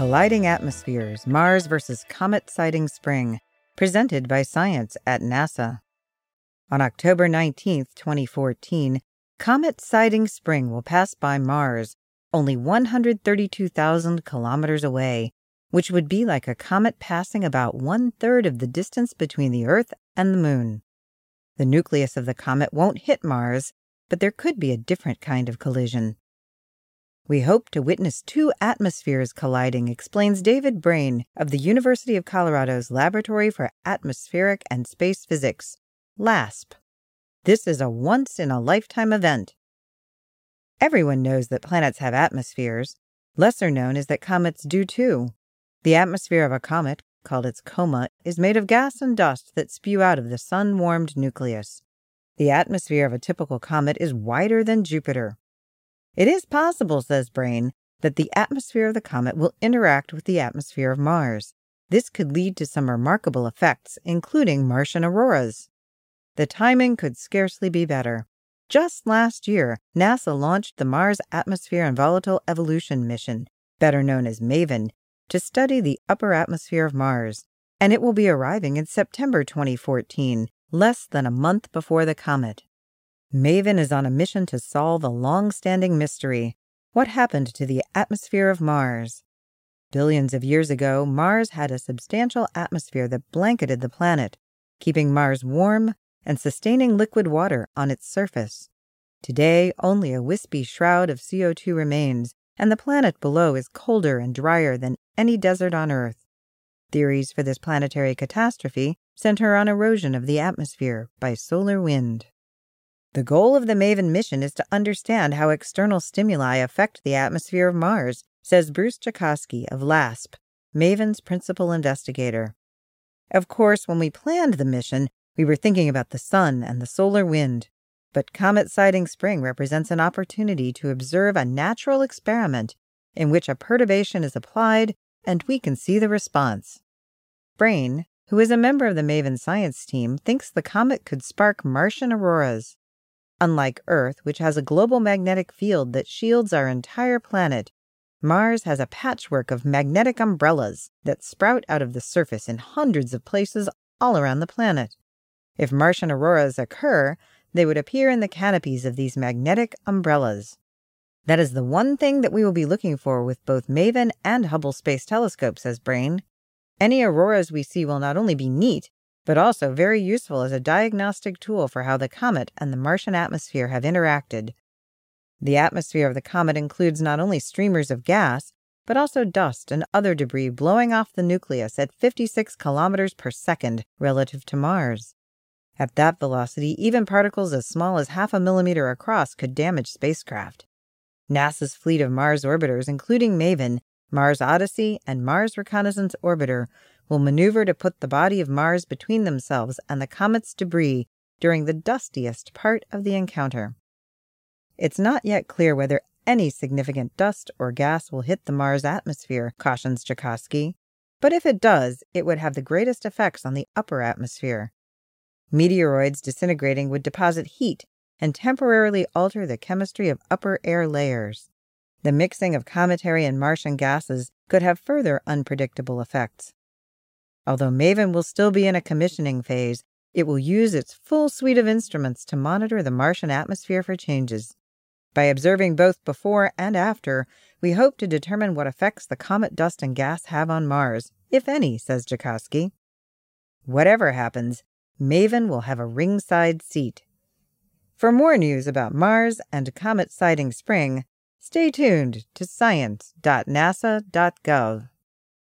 Colliding Atmospheres Mars vs. Comet Siding Spring, presented by Science at NASA. On October 19, 2014, Comet Siding Spring will pass by Mars, only 132,000 kilometers away, which would be like a comet passing about one third of the distance between the Earth and the Moon. The nucleus of the comet won't hit Mars, but there could be a different kind of collision. We hope to witness two atmospheres colliding, explains David Brain of the University of Colorado's Laboratory for Atmospheric and Space Physics, LASP. This is a once in a lifetime event. Everyone knows that planets have atmospheres. Lesser known is that comets do too. The atmosphere of a comet, called its coma, is made of gas and dust that spew out of the sun warmed nucleus. The atmosphere of a typical comet is wider than Jupiter. It is possible, says Brain, that the atmosphere of the comet will interact with the atmosphere of Mars. This could lead to some remarkable effects, including Martian auroras. The timing could scarcely be better. Just last year, NASA launched the Mars Atmosphere and Volatile Evolution mission, better known as MAVEN, to study the upper atmosphere of Mars, and it will be arriving in September 2014, less than a month before the comet. Maven is on a mission to solve a long standing mystery what happened to the atmosphere of Mars? Billions of years ago, Mars had a substantial atmosphere that blanketed the planet, keeping Mars warm and sustaining liquid water on its surface. Today, only a wispy shroud of CO2 remains, and the planet below is colder and drier than any desert on Earth. Theories for this planetary catastrophe center on erosion of the atmosphere by solar wind. The goal of the MAVEN mission is to understand how external stimuli affect the atmosphere of Mars, says Bruce Jakosky of LASP, MAVEN's principal investigator. Of course, when we planned the mission, we were thinking about the sun and the solar wind. But Comet Siding Spring represents an opportunity to observe a natural experiment in which a perturbation is applied and we can see the response. Brain, who is a member of the MAVEN science team, thinks the comet could spark Martian auroras. Unlike Earth, which has a global magnetic field that shields our entire planet, Mars has a patchwork of magnetic umbrellas that sprout out of the surface in hundreds of places all around the planet. If Martian auroras occur, they would appear in the canopies of these magnetic umbrellas. That is the one thing that we will be looking for with both MAVEN and Hubble Space Telescope, says Brain. Any auroras we see will not only be neat, but also very useful as a diagnostic tool for how the comet and the Martian atmosphere have interacted. The atmosphere of the comet includes not only streamers of gas, but also dust and other debris blowing off the nucleus at 56 kilometers per second relative to Mars. At that velocity, even particles as small as half a millimeter across could damage spacecraft. NASA's fleet of Mars orbiters, including MAVEN, Mars Odyssey, and Mars Reconnaissance Orbiter, will maneuver to put the body of Mars between themselves and the comet's debris during the dustiest part of the encounter. It's not yet clear whether any significant dust or gas will hit the Mars atmosphere, cautions Jakosky, but if it does, it would have the greatest effects on the upper atmosphere. Meteoroids disintegrating would deposit heat and temporarily alter the chemistry of upper air layers. The mixing of cometary and Martian gases could have further unpredictable effects. Although MAVEN will still be in a commissioning phase, it will use its full suite of instruments to monitor the Martian atmosphere for changes. By observing both before and after, we hope to determine what effects the comet dust and gas have on Mars, if any, says Jakosky. Whatever happens, MAVEN will have a ringside seat. For more news about Mars and comet Siding Spring, stay tuned to science.nasa.gov.